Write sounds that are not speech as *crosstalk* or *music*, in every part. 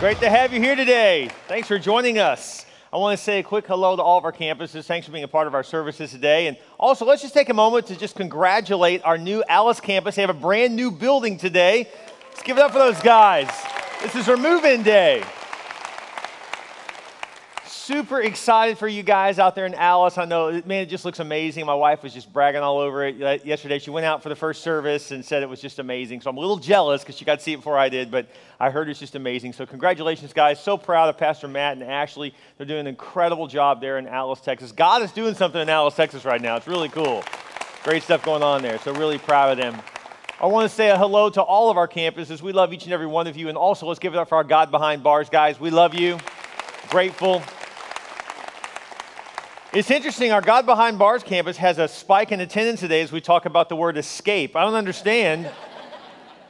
Great to have you here today. Thanks for joining us. I want to say a quick hello to all of our campuses. Thanks for being a part of our services today. And also, let's just take a moment to just congratulate our new Alice campus. They have a brand new building today. Let's give it up for those guys. This is our move in day super excited for you guys out there in Alice. I know, man, it just looks amazing. My wife was just bragging all over it yesterday. She went out for the first service and said it was just amazing. So I'm a little jealous because she got to see it before I did, but I heard it's just amazing. So congratulations, guys. So proud of Pastor Matt and Ashley. They're doing an incredible job there in Alice, Texas. God is doing something in Alice, Texas right now. It's really cool. Great stuff going on there. So really proud of them. I want to say a hello to all of our campuses. We love each and every one of you. And also, let's give it up for our God behind bars, guys. We love you. Grateful. It's interesting, our God Behind Bars campus has a spike in attendance today as we talk about the word escape. I don't understand.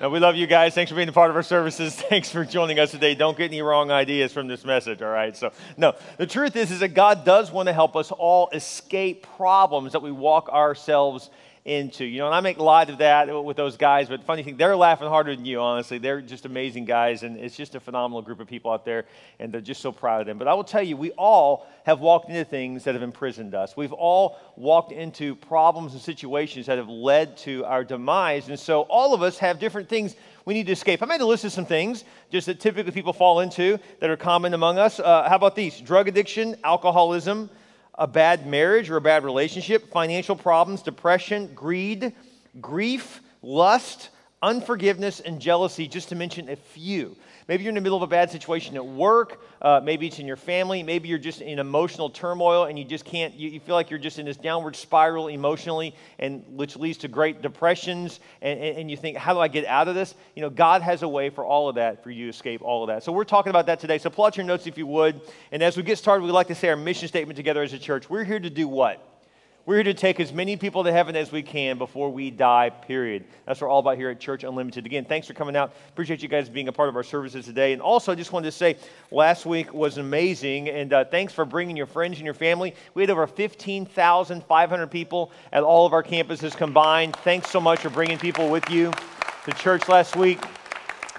no, we love you guys. Thanks for being a part of our services. *laughs* Thanks for joining us today. Don't get any wrong ideas from this message, all right? So, no, the truth is, is that God does want to help us all escape problems that we walk ourselves into. You know, and I make light of that with those guys, but funny thing, they're laughing harder than you, honestly. They're just amazing guys, and it's just a phenomenal group of people out there, and they're just so proud of them. But I will tell you, we all have walked into things that have imprisoned us. We've all walked into problems and situations that have led to our demise, and so all of us have different things we need to escape. I made a list of some things just that typically people fall into that are common among us. Uh, how about these? Drug addiction, alcoholism, a bad marriage or a bad relationship, financial problems, depression, greed, grief, lust, unforgiveness, and jealousy, just to mention a few. Maybe you're in the middle of a bad situation at work. Uh, maybe it's in your family. Maybe you're just in emotional turmoil and you just can't, you, you, feel like you're just in this downward spiral emotionally, and which leads to great depressions. And, and, and you think, how do I get out of this? You know, God has a way for all of that, for you to escape all of that. So we're talking about that today. So plot your notes if you would. And as we get started, we'd like to say our mission statement together as a church. We're here to do what? We're here to take as many people to heaven as we can before we die, period. That's what we're all about here at Church Unlimited. Again, thanks for coming out. Appreciate you guys being a part of our services today. And also, I just wanted to say last week was amazing, and uh, thanks for bringing your friends and your family. We had over 15,500 people at all of our campuses combined. Thanks so much for bringing people with you to church last week.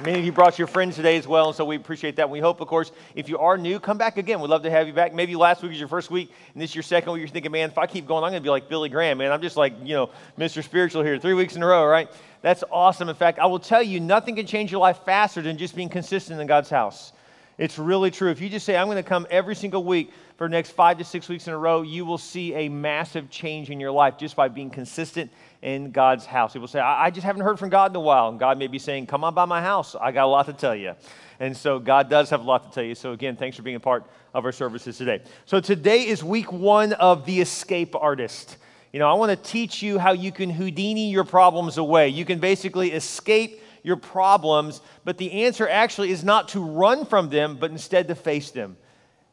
Many of you brought your friends today as well, and so we appreciate that. We hope, of course, if you are new, come back again. We'd love to have you back. Maybe last week was your first week, and this is your second week. You're thinking, man, if I keep going, I'm going to be like Billy Graham, man. I'm just like, you know, Mr. Spiritual here, three weeks in a row, right? That's awesome. In fact, I will tell you, nothing can change your life faster than just being consistent in God's house. It's really true. If you just say, I'm going to come every single week for the next five to six weeks in a row, you will see a massive change in your life just by being consistent in God's house. People say, I, I just haven't heard from God in a while. And God may be saying, Come on by my house. I got a lot to tell you. And so God does have a lot to tell you. So again, thanks for being a part of our services today. So today is week one of The Escape Artist. You know, I want to teach you how you can Houdini your problems away. You can basically escape your problems, but the answer actually is not to run from them, but instead to face them.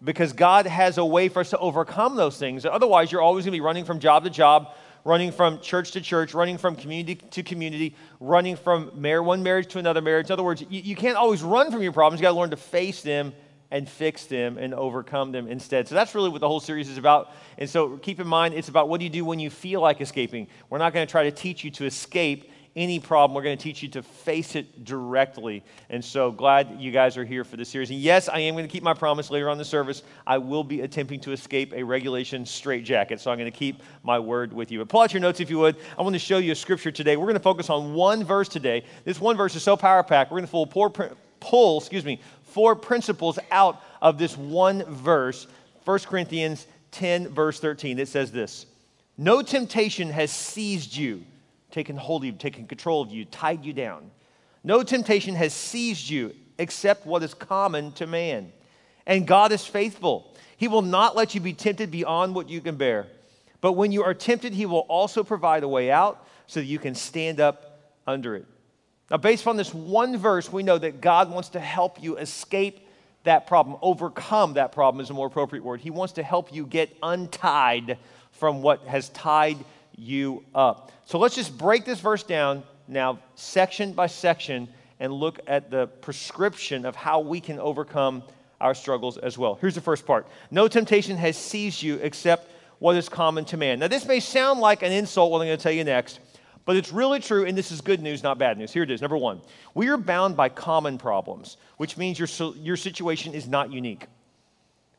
Because God has a way for us to overcome those things. Otherwise, you're always going to be running from job to job, running from church to church, running from community to community, running from mar- one marriage to another marriage. In other words, you, you can't always run from your problems. You got to learn to face them and fix them and overcome them instead. So that's really what the whole series is about. And so keep in mind, it's about what do you do when you feel like escaping. We're not going to try to teach you to escape any problem. We're going to teach you to face it directly. And so glad you guys are here for this series. And yes, I am going to keep my promise later on the service. I will be attempting to escape a regulation straitjacket. So I'm going to keep my word with you. But pull out your notes if you would. I want to show you a scripture today. We're going to focus on one verse today. This one verse is so power packed. We're going to pull, excuse me, four principles out of this one verse. 1 Corinthians 10, verse 13. It says this No temptation has seized you taken hold of you, taken control of you, tied you down. No temptation has seized you except what is common to man. And God is faithful. He will not let you be tempted beyond what you can bear. But when you are tempted, He will also provide a way out so that you can stand up under it. Now, based on this one verse, we know that God wants to help you escape that problem, overcome that problem is a more appropriate word. He wants to help you get untied from what has tied you up. So let's just break this verse down now, section by section, and look at the prescription of how we can overcome our struggles as well. Here's the first part No temptation has seized you except what is common to man. Now, this may sound like an insult, what I'm going to tell you next, But it's really true, and this is good news, not bad news. Here it is. Number one, we are bound by common problems, which means your, your situation is not unique.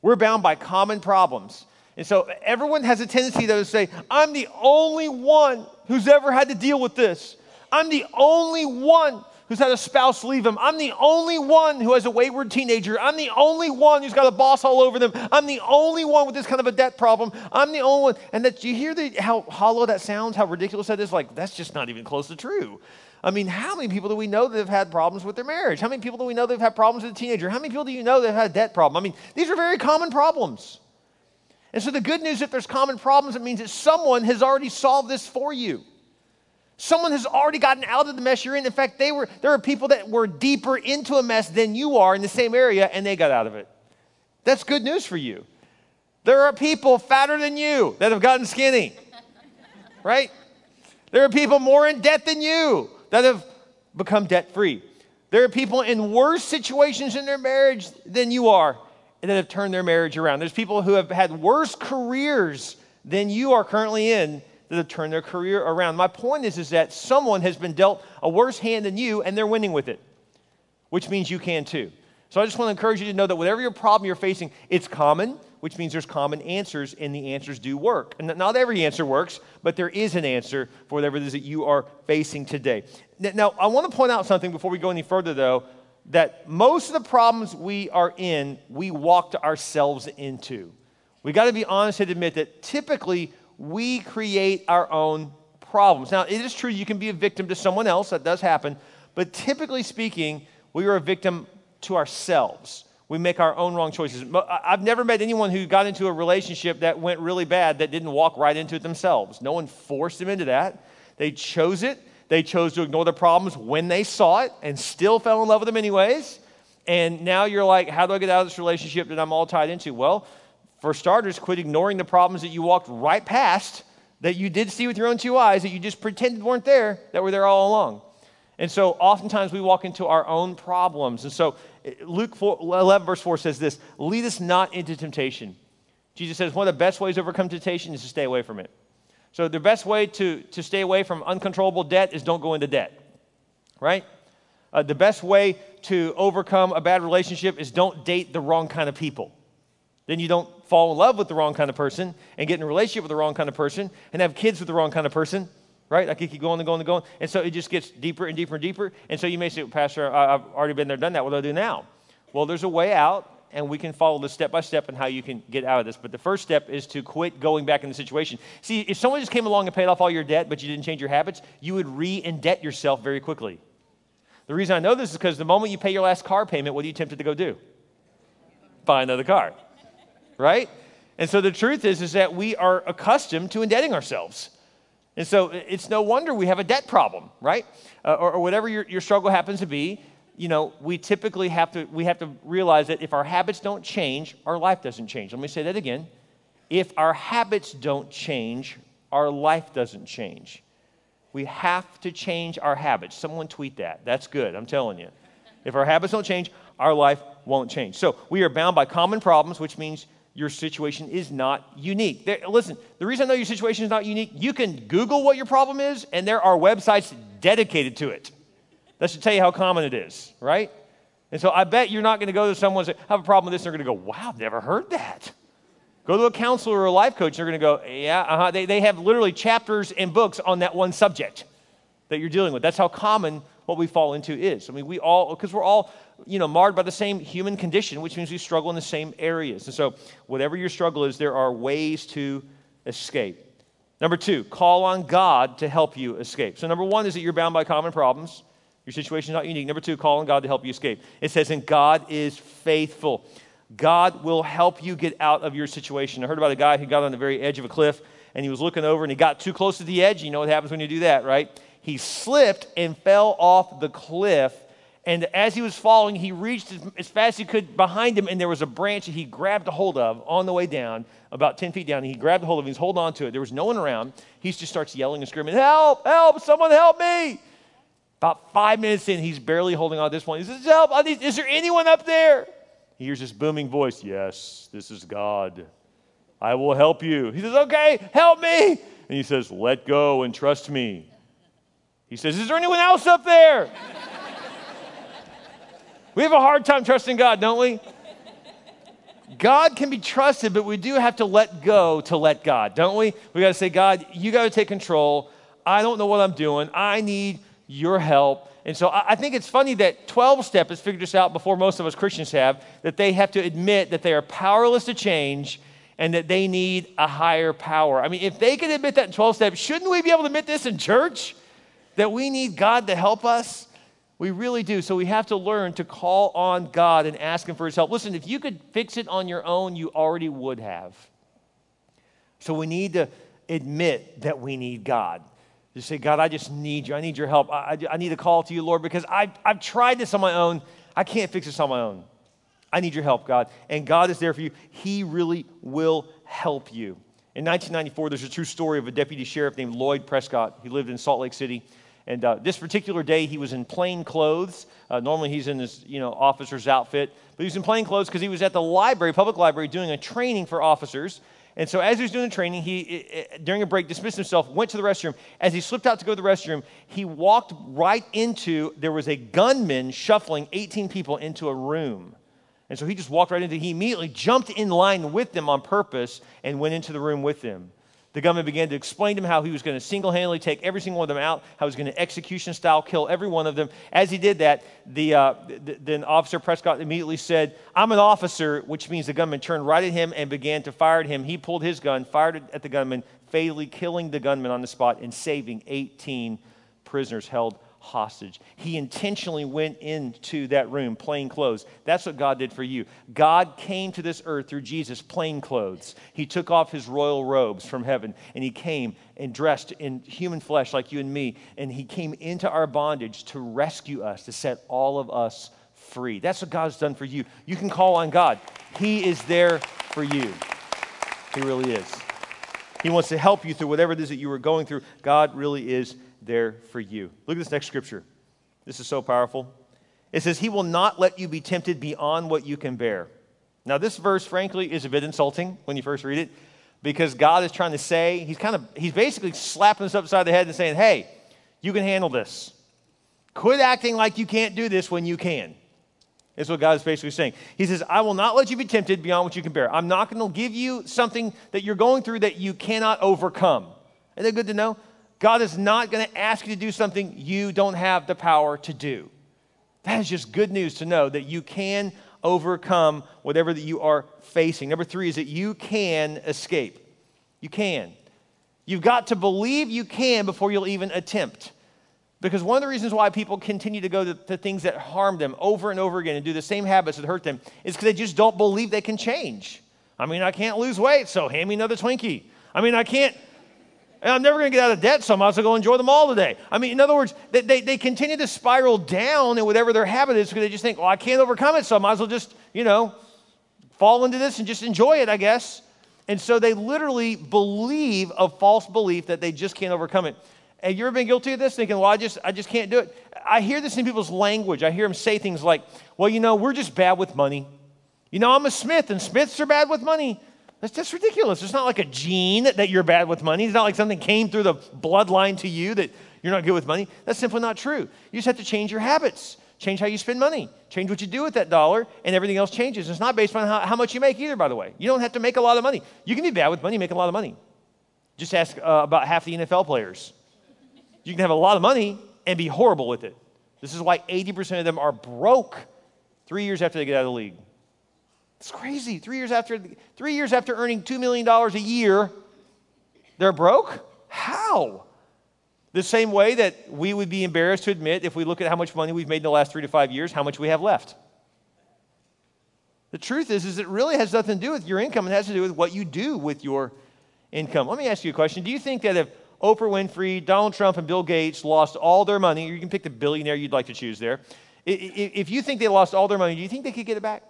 We're bound by common problems. And so everyone has a tendency, to say, I'm the only one who's ever had to deal with this. I'm the only one who's had a spouse leave him. I'm the only one who has a wayward teenager. I'm the only one who's got a boss all over them. I'm the only one with this kind of a debt problem. I'm the only one. And that you hear the, how hollow that sounds, how ridiculous that is? Like, that's just not even close to true. I mean, how many people do we know that have had problems with their marriage? How many people do we know that have had problems with a teenager? How many people do you know that have had a debt problem? I mean, these are very common problems. And so the good news, if there's common problems, it means that someone has already solved this for you. Someone has already gotten out of the mess you're in. In fact, they were, there are people that were deeper into a mess than you are in the same area, and they got out of it. That's good news for you. There are people fatter than you that have gotten skinny, *laughs* right? There are people more in debt than you that have become debt free. There are people in worse situations in their marriage than you are that have turned their marriage around. There's people who have had worse careers than you are currently in that have turned their career around. My point is, is that someone has been dealt a worse hand than you and they're winning with it, which means you can too. So I just want to encourage you to know that whatever your problem you're facing, it's common, which means there's common answers and the answers do work. And not every answer works, but there is an answer for whatever it is that you are facing today. Now, I want to point out something before we go any further, though, that most of the problems we are in, we walked ourselves into. We got to be honest and admit that typically we create our own problems. Now, it is true you can be a victim to someone else, that does happen, but typically speaking, we are a victim to ourselves. We make our own wrong choices. I've never met anyone who got into a relationship that went really bad that didn't walk right into it themselves. No one forced them into that. They chose it. They chose to ignore the problems when they saw it and still fell in love with them anyways. And now you're like, how do I get out of this relationship that I'm all tied into? Well, for starters, quit ignoring the problems that you walked right past, that you did see with your own two eyes, that you just pretended weren't there, that were there all along. And so oftentimes we walk into our own problems. And so eh, Luke 4, 11, verse 4 says this Lead us not into temptation. Jesus says one of the best ways to overcome temptation is to stay away from it. So the best way to, to stay away from uncontrollable debt is don't go into debt, right? Uh, the best way to overcome a bad relationship is don't date the wrong kind of people. Then you don't fall in love with the wrong kind of person and get in a relationship with the wrong kind of person and have kids with the wrong kind of person, right? I could keep going and going and going. And so it just gets deeper and deeper and deeper. And so you may say, Pastor, I've already been there, done that. What do I do now? Well, there's a way out, and we can follow this step by step and how you can get out of this. But the first step is to quit going back in the situation. See, if someone just came along and paid off all your debt, but you didn't change your habits, you would re indebt yourself very quickly. The reason I know this is because the moment you pay your last car payment, what are you tempted to go do? Buy another car, right? And so the truth is, is that we are accustomed to indebting ourselves. And so it's no wonder we have a debt problem, right? Uh, or, or, whatever your, your struggle happens to be, you know, we typically have to, we have to realize that if our habits don't change, our life doesn't change. Let me say that again. If our habits don't change, our life doesn't change. We have to change our habits. Someone tweet that. That's good, I'm telling you. If our habits don't change, our life won't change. So we are bound by common problems, which means your situation is not unique. There, listen, the reason I know your situation is not unique, you can Google what your problem is, and there are websites dedicated to it. That should tell you how common it is, right? And so I bet you're not going to go to someone and say, I have a problem with this, and they're going to go, wow, I've never heard that. Go to a counselor or a life coach, they're going to go, yeah, uh-huh. They, they have literally chapters and books on that one subject that you're dealing with. That's how common what we fall into is. I mean, we all, because we're all you know, marred by the same human condition, which means we struggle in the same areas. And so, whatever your struggle is, there are ways to escape. Number two, call on God to help you escape. So, number one is that you're bound by common problems. Your situation is not unique. Number two, call on God to help you escape. It says, and God is faithful. God will help you get out of your situation. I heard about a guy who got on the very edge of a cliff and he was looking over and he got too close to the edge. You know what happens when you do that, right? He slipped and fell off the cliff and as he was falling, he reached as fast as he could behind him, and there was a branch that he grabbed a hold of on the way down, about 10 feet down. He grabbed a hold of it, he's holding on to it. There was no one around. He just starts yelling and screaming, Help, help, someone help me. About five minutes in, he's barely holding on at this point. He says, Help, need, is there anyone up there? He hears this booming voice, Yes, this is God. I will help you. He says, Okay, help me. And he says, Let go and trust me. He says, Is there anyone else up there? we have a hard time trusting God, don't we? God can be trusted, but we do have to let go to let God, don't we? We got to say, God, you got to take control. I don't know what I'm doing. I need your help. And so I think it's funny that 12 step has figured this out before most of us Christians have, that they have to admit that they are powerless to change and that they need a higher power. I mean, if they can admit that in 12 step, shouldn't we be able to admit this in church? That we need God to help us? We really do. So we have to learn to call on God and ask Him for His help. Listen, if you could fix it on your own, you already would have. So we need to admit that we need God. Just say, God, I just need you. I need your help. I, I, I need to call to you, Lord, because I, I've tried this on my own. I can't fix this on my own. I need your help, God. And God is there for you. He really will help you. In 1994, there's a true story of a deputy sheriff named Lloyd Prescott. He lived in Salt Lake City. And uh, this particular day, he was in plain clothes. Uh, normally, he's in his you know officer's outfit, but he was in plain clothes because he was at the library, public library, doing a training for officers. And so, as he was doing the training, he, during a break, dismissed himself, went to the restroom. As he slipped out to go to the restroom, he walked right into, there was a gunman shuffling 18 people into a room. And so he just walked right into, he immediately jumped in line with them on purpose and went into the room with them. The government began to explain to him how he was going to single handedly take every single one of them out, how he was going to execution style kill every one of them. As he did that, the, uh, the, then Officer Prescott immediately said, I'm an officer, which means the gunman turned right at him and began to fire at him. He pulled his gun, fired at the gunman, fatally killing the gunman on the spot and saving 18 prisoners held hostage. He intentionally went into that room plain clothes. That's what God did for you. God came to this earth through Jesus plain clothes. He took off his royal robes from heaven and he came and dressed in human flesh like you and me. And he came into our bondage to rescue us, to set all of us free. That's what God's done for you. You can call on God, He is there for you. He really is. He wants to help you through whatever it is that you were going through. God really is there for you. Look at this next scripture. This is so powerful. It says, He will not let you be tempted beyond what you can bear. Now, this verse, frankly, is a bit insulting when you first read it because God is trying to say, He's kind of, He's basically slapping us upside the head and saying, Hey, you can handle this. Quit acting like you can't do this when you can. That's what God is basically saying. He says, I will not let you be tempted beyond what you can bear. I'm not going to give you something that you're going through that you cannot overcome. Isn't that good to know? God is not going to ask you to do something you don't have the power to do. That is just good news to know that you can overcome whatever that you are facing. Number three is that you can escape. You can. You've got to believe you can before you'll even attempt. Because one of the reasons why people continue to go to, to things that harm them over and over again and do the same habits that hurt them is because they just don't believe they can change. I mean, I can't lose weight, so hand me another Twinkie. I mean, I can't I'm never going to get out of debt, so I might as well go enjoy them all today. I mean, in other words, they, they, they continue to spiral down in whatever their habit is because they just think, well, I can't overcome it, so I might as well just, you know, fall into this and just enjoy it, I guess. And so they literally believe a false belief that they just can't overcome it. And you ever been guilty of this, thinking, well, I just, I just can't do it? I hear this in people's language. I hear them say things like, well, you know, we're just bad with money. You know, I'm a Smith, and Smiths are bad with money. That's just ridiculous. It's not like a gene that you're bad with money. It's not like something came through the bloodline to you that you're not good with money. That's simply not true. You just have to change your habits, change how you spend money, change what you do with that dollar, and everything else changes. It's not based on how, how much you make either, by the way. You don't have to make a lot of money. You can be bad with money, make a lot of money. Just ask uh, about half the NFL players. You can have a lot of money and be horrible with it. This is why 80% of them are broke three years after they get out of the league. It's crazy. Three years after, three years after earning $2 million a year, they're broke? How? The same way that we would be embarrassed to admit if we look at how much money we've made in the last three to five years, how much we have left. The truth is, is it really has nothing to do with your income. It has to do with what you do with your income. Let me ask you a question. Do you think that if Oprah Winfrey, Donald Trump, and Bill Gates lost all their money, you can pick the billionaire you'd like to choose there. If you think they lost all their money, do you think they could get it back?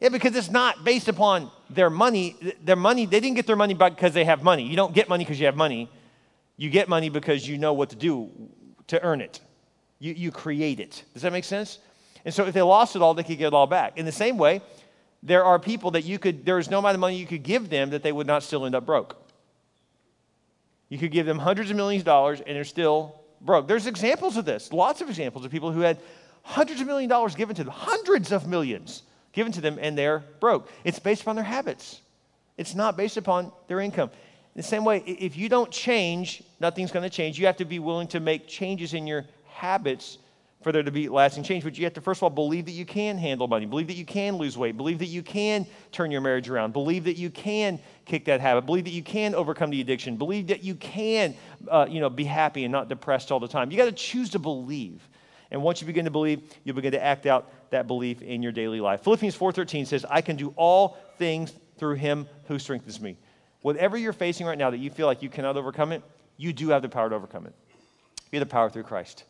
Yeah, because it's not based upon their money. Their money, they didn't get their money because they have money. You don't get money because you have money. You get money because you know what to do to earn it. You, you create it. Does that make sense? And so if they lost it all, they could get it all back. In the same way, there are people that you could, there is no amount of money you could give them that they would not still end up broke. You could give them hundreds of millions of dollars and they're still broke. There's examples of this, lots of examples of people who had hundreds of million dollars given to them, hundreds of millions given to them, and they're broke. It's based upon their habits, it's not based upon their income. In the same way, if you don't change, nothing's going to change. You have to be willing to make changes in your habits for there to be lasting change. But you have to, first of all, believe that you can handle money, believe that you can lose weight, believe that you can turn your marriage around, believe that you can kick that habit, believe that you can overcome the addiction, believe that you can, uh, you know, be happy and not depressed all the time. You got to choose to believe. And once you begin to believe, you'll begin to act out that belief in your daily life. Philippians 4:13 says, "I can do all things through him who strengthens me." Whatever you're facing right now that you feel like you cannot overcome it, you do have the power to overcome it. You have the power through Christ.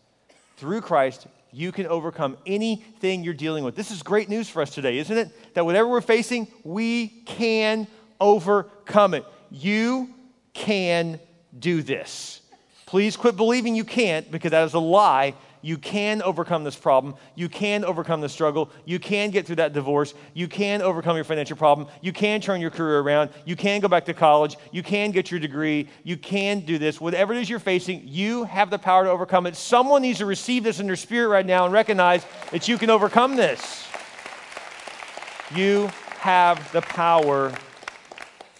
Through Christ, you can overcome anything you're dealing with. This is great news for us today, isn't it? That whatever we're facing, we can overcome it. You can do this. Please quit believing you can't because that is a lie you can overcome this problem. You can overcome the struggle. You can get through that divorce. You can overcome your financial problem. You can turn your career around. You can go back to college. You can get your degree. You can do this. Whatever it is you're facing, you have the power to overcome it. Someone needs to receive this in their spirit right now and recognize that you can overcome this. You have the power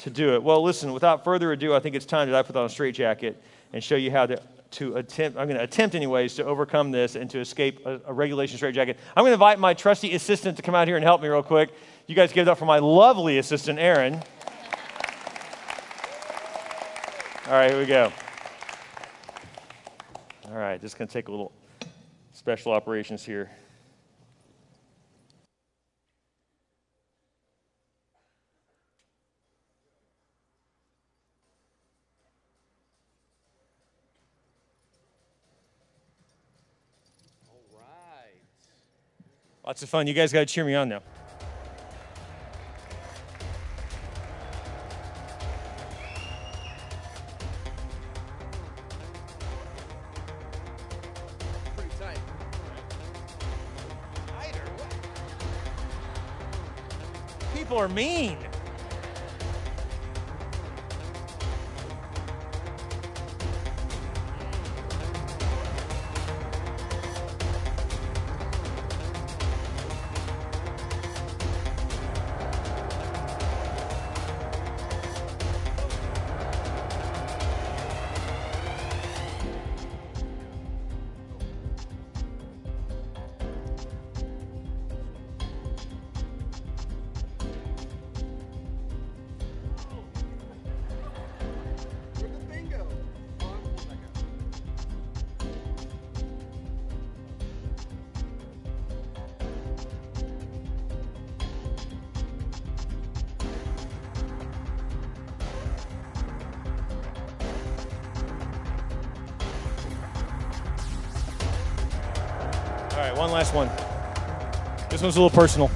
to do it. Well, listen, without further ado, I think it's time that I put on a straitjacket and show you how to to attempt, I'm going to attempt anyways to overcome this and to escape a, a regulation straitjacket. I'm going to invite my trusty assistant to come out here and help me real quick. You guys give it up for my lovely assistant, Aaron. All right, here we go. All right, just going to take a little special operations here. Lots of fun. You guys got to cheer me on now. People are mean. One last one. This one's a little personal.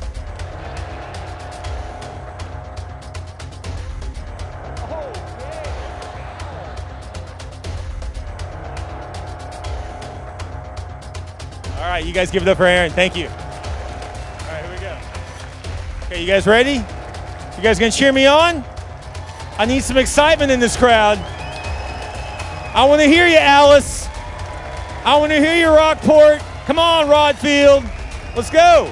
All right, you guys give it up for Aaron. Thank you. All right, here we go. Okay, you guys ready? You guys gonna cheer me on? I need some excitement in this crowd. I want to hear you, Alice. I want to hear you, Rockport. Come on, Rodfield. Let's go.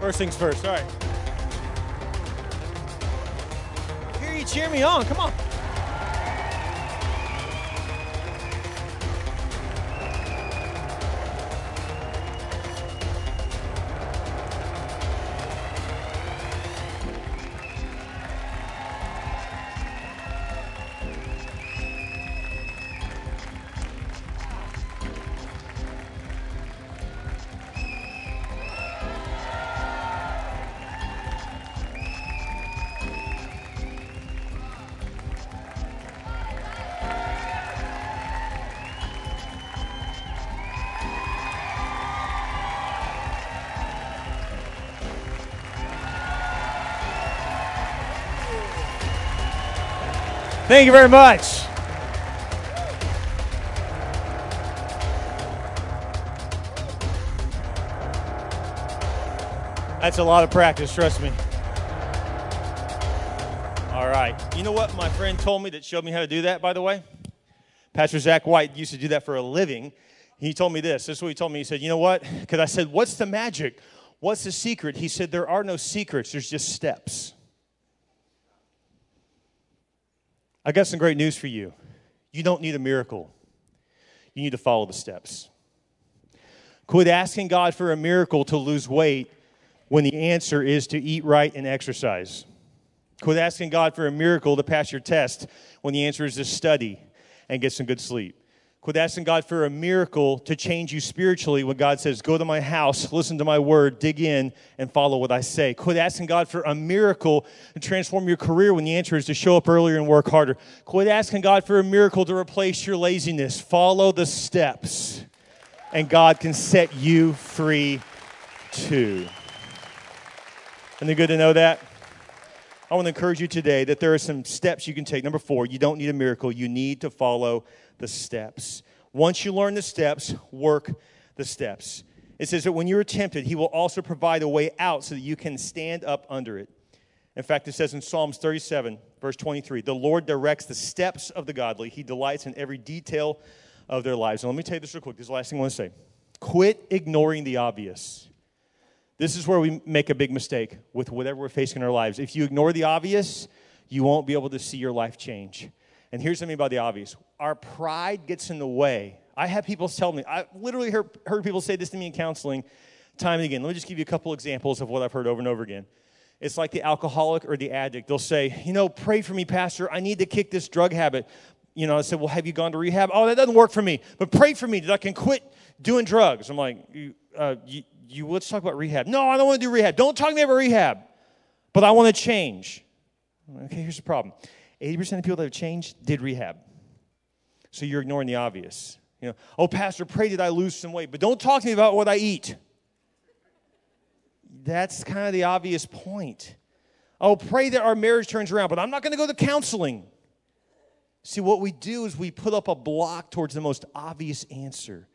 First things first. All right. Here you cheer me on. Come on. Thank you very much. That's a lot of practice, trust me. All right. You know what my friend told me that showed me how to do that, by the way? Pastor Zach White used to do that for a living. He told me this. This is what he told me. He said, You know what? Because I said, What's the magic? What's the secret? He said, There are no secrets, there's just steps. I got some great news for you. You don't need a miracle, you need to follow the steps. Quit asking God for a miracle to lose weight when the answer is to eat right and exercise. Quit asking God for a miracle to pass your test when the answer is to study and get some good sleep. Quit asking God for a miracle to change you spiritually when God says, Go to my house, listen to my word, dig in, and follow what I say. Quit asking God for a miracle to transform your career when the answer is to show up earlier and work harder. Quit asking God for a miracle to replace your laziness. Follow the steps, and God can set you free too. Isn't it good to know that? I want to encourage you today that there are some steps you can take. Number four, you don't need a miracle, you need to follow the steps. Once you learn the steps, work the steps. It says that when you're tempted, he will also provide a way out so that you can stand up under it. In fact, it says in Psalms 37, verse 23, the Lord directs the steps of the godly. He delights in every detail of their lives. And let me tell you this real quick. This is the last thing I want to say. Quit ignoring the obvious. This is where we make a big mistake with whatever we're facing in our lives. If you ignore the obvious, you won't be able to see your life change. And here's something about the obvious our pride gets in the way. I have people tell me, I literally heard, heard people say this to me in counseling time and again. Let me just give you a couple examples of what I've heard over and over again. It's like the alcoholic or the addict. They'll say, You know, pray for me, Pastor. I need to kick this drug habit. You know, I said, Well, have you gone to rehab? Oh, that doesn't work for me. But pray for me that I can quit doing drugs. I'm like, you, uh, you, you let's talk about rehab. No, I don't want to do rehab. Don't talk to me about rehab. But I want to change. Okay, here's the problem 80% of people that have changed did rehab. So you're ignoring the obvious. You know, oh, Pastor, pray that I lose some weight, but don't talk to me about what I eat. That's kind of the obvious point. Oh, pray that our marriage turns around, but I'm not going to go to counseling. See, what we do is we put up a block towards the most obvious answer.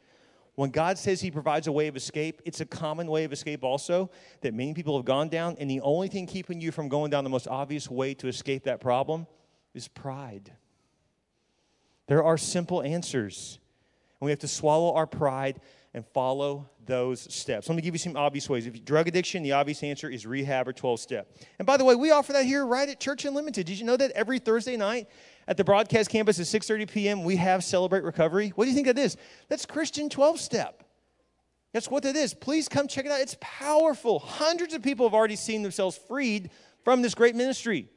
When God says He provides a way of escape, it's a common way of escape also that many people have gone down. And the only thing keeping you from going down the most obvious way to escape that problem is pride. There are simple answers. And we have to swallow our pride and follow those steps. Let me give you some obvious ways. If you, drug addiction, the obvious answer is rehab or 12 step. And by the way, we offer that here right at Church Unlimited. Did you know that every Thursday night at the broadcast campus at 6:30 p.m. we have Celebrate Recovery? What do you think that is? That's Christian 12 step. That's what that is. Please come check it out. It's powerful. Hundreds of people have already seen themselves freed from this great ministry.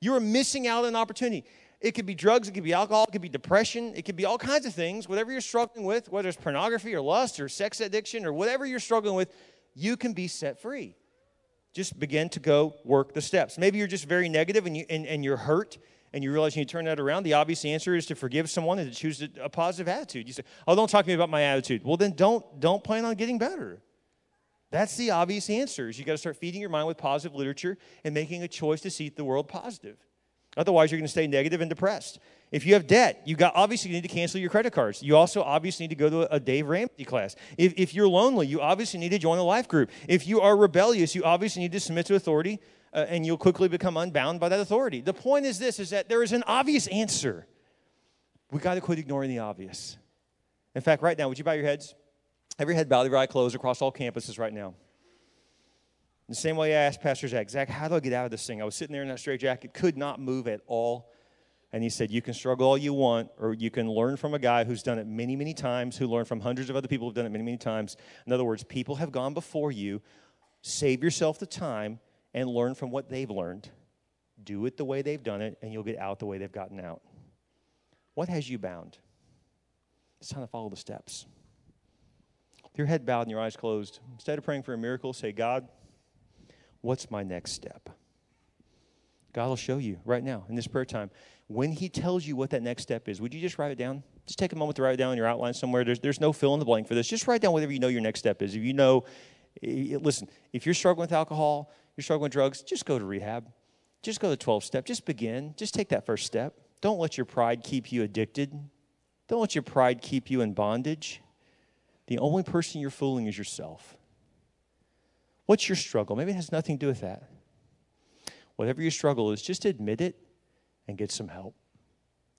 You are missing out on an opportunity. It could be drugs, it could be alcohol, it could be depression, it could be all kinds of things. Whatever you're struggling with, whether it's pornography or lust or sex addiction or whatever you're struggling with, you can be set free. Just begin to go work the steps. Maybe you're just very negative and, you, and, and you're hurt and you realize you turn that around. The obvious answer is to forgive someone and to choose a positive attitude. You say, Oh, don't talk to me about my attitude. Well, then don't, don't plan on getting better. That's the obvious answer. Is you got to start feeding your mind with positive literature and making a choice to see the world positive. Otherwise, you're going to stay negative and depressed. If you have debt, you got obviously need to cancel your credit cards. You also obviously need to go to a Dave Ramsey class. If, if you're lonely, you obviously need to join a life group. If you are rebellious, you obviously need to submit to authority, uh, and you'll quickly become unbound by that authority. The point is this: is that there is an obvious answer. We got to quit ignoring the obvious. In fact, right now, would you bow your heads? Every head bowed, every eye closed across all campuses right now. The same way I asked Pastor Zach, Zach, how do I get out of this thing? I was sitting there in that straight jacket, could not move at all. And he said, You can struggle all you want, or you can learn from a guy who's done it many, many times, who learned from hundreds of other people who've done it many, many times. In other words, people have gone before you. Save yourself the time and learn from what they've learned. Do it the way they've done it, and you'll get out the way they've gotten out. What has you bound? It's time to follow the steps. With your head bowed and your eyes closed, instead of praying for a miracle, say, God, What's my next step? God will show you right now in this prayer time. When He tells you what that next step is, would you just write it down? Just take a moment to write it down in your outline somewhere. There's, there's no fill in the blank for this. Just write down whatever you know your next step is. If you know, listen, if you're struggling with alcohol, you're struggling with drugs, just go to rehab. Just go to 12 step. Just begin. Just take that first step. Don't let your pride keep you addicted. Don't let your pride keep you in bondage. The only person you're fooling is yourself. What's your struggle? Maybe it has nothing to do with that. Whatever your struggle is, just admit it and get some help.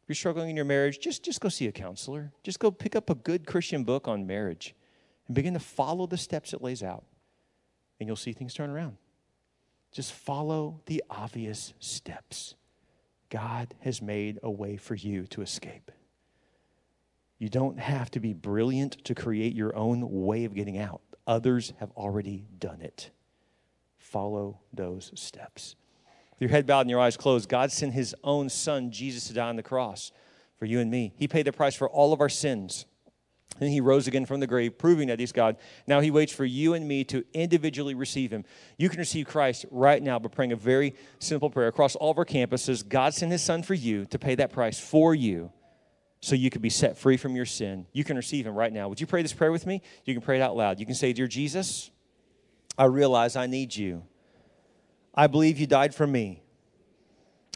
If you're struggling in your marriage, just, just go see a counselor. Just go pick up a good Christian book on marriage and begin to follow the steps it lays out, and you'll see things turn around. Just follow the obvious steps. God has made a way for you to escape. You don't have to be brilliant to create your own way of getting out. Others have already done it. Follow those steps. With your head bowed and your eyes closed, God sent his own son, Jesus, to die on the cross for you and me. He paid the price for all of our sins. And he rose again from the grave, proving that he's God. Now he waits for you and me to individually receive him. You can receive Christ right now by praying a very simple prayer across all of our campuses. God sent his son for you to pay that price for you so you could be set free from your sin. You can receive him right now. Would you pray this prayer with me? You can pray it out loud. You can say, Dear Jesus, I realize I need you. I believe you died for me,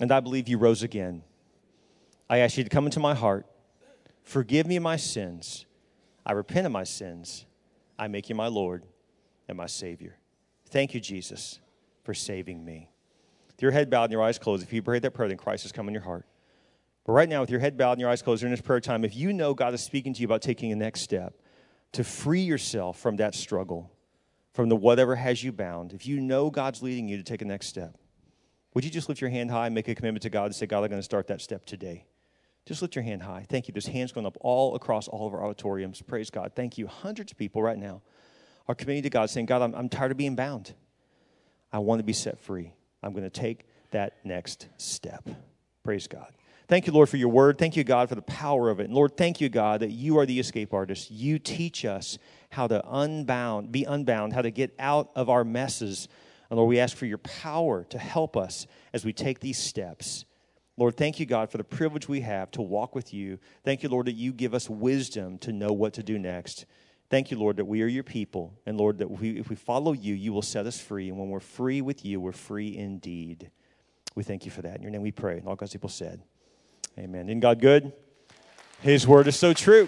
and I believe you rose again. I ask you to come into my heart, forgive me my sins I repent of my sins. I make you my Lord and my Savior. Thank you, Jesus, for saving me. With your head bowed and your eyes closed, if you prayed that prayer, then Christ has come in your heart. But right now, with your head bowed and your eyes closed during this prayer time, if you know God is speaking to you about taking a next step to free yourself from that struggle, from the whatever has you bound, if you know God's leading you to take a next step, would you just lift your hand high and make a commitment to God and say, God, I'm going to start that step today? Just lift your hand high. Thank you. There's hands going up all across all of our auditoriums. Praise God. Thank you. Hundreds of people right now are committing to God saying, God, I'm, I'm tired of being bound. I want to be set free. I'm going to take that next step. Praise God. Thank you, Lord, for your word. Thank you, God, for the power of it. And Lord, thank you, God, that you are the escape artist. You teach us how to unbound, be unbound, how to get out of our messes. And Lord, we ask for your power to help us as we take these steps. Lord, thank you, God, for the privilege we have to walk with you. Thank you, Lord, that you give us wisdom to know what to do next. Thank you, Lord, that we are your people. And Lord, that we, if we follow you, you will set us free. And when we're free with you, we're free indeed. We thank you for that. In your name we pray. And all God's people said, Amen. Isn't God good? His word is so true.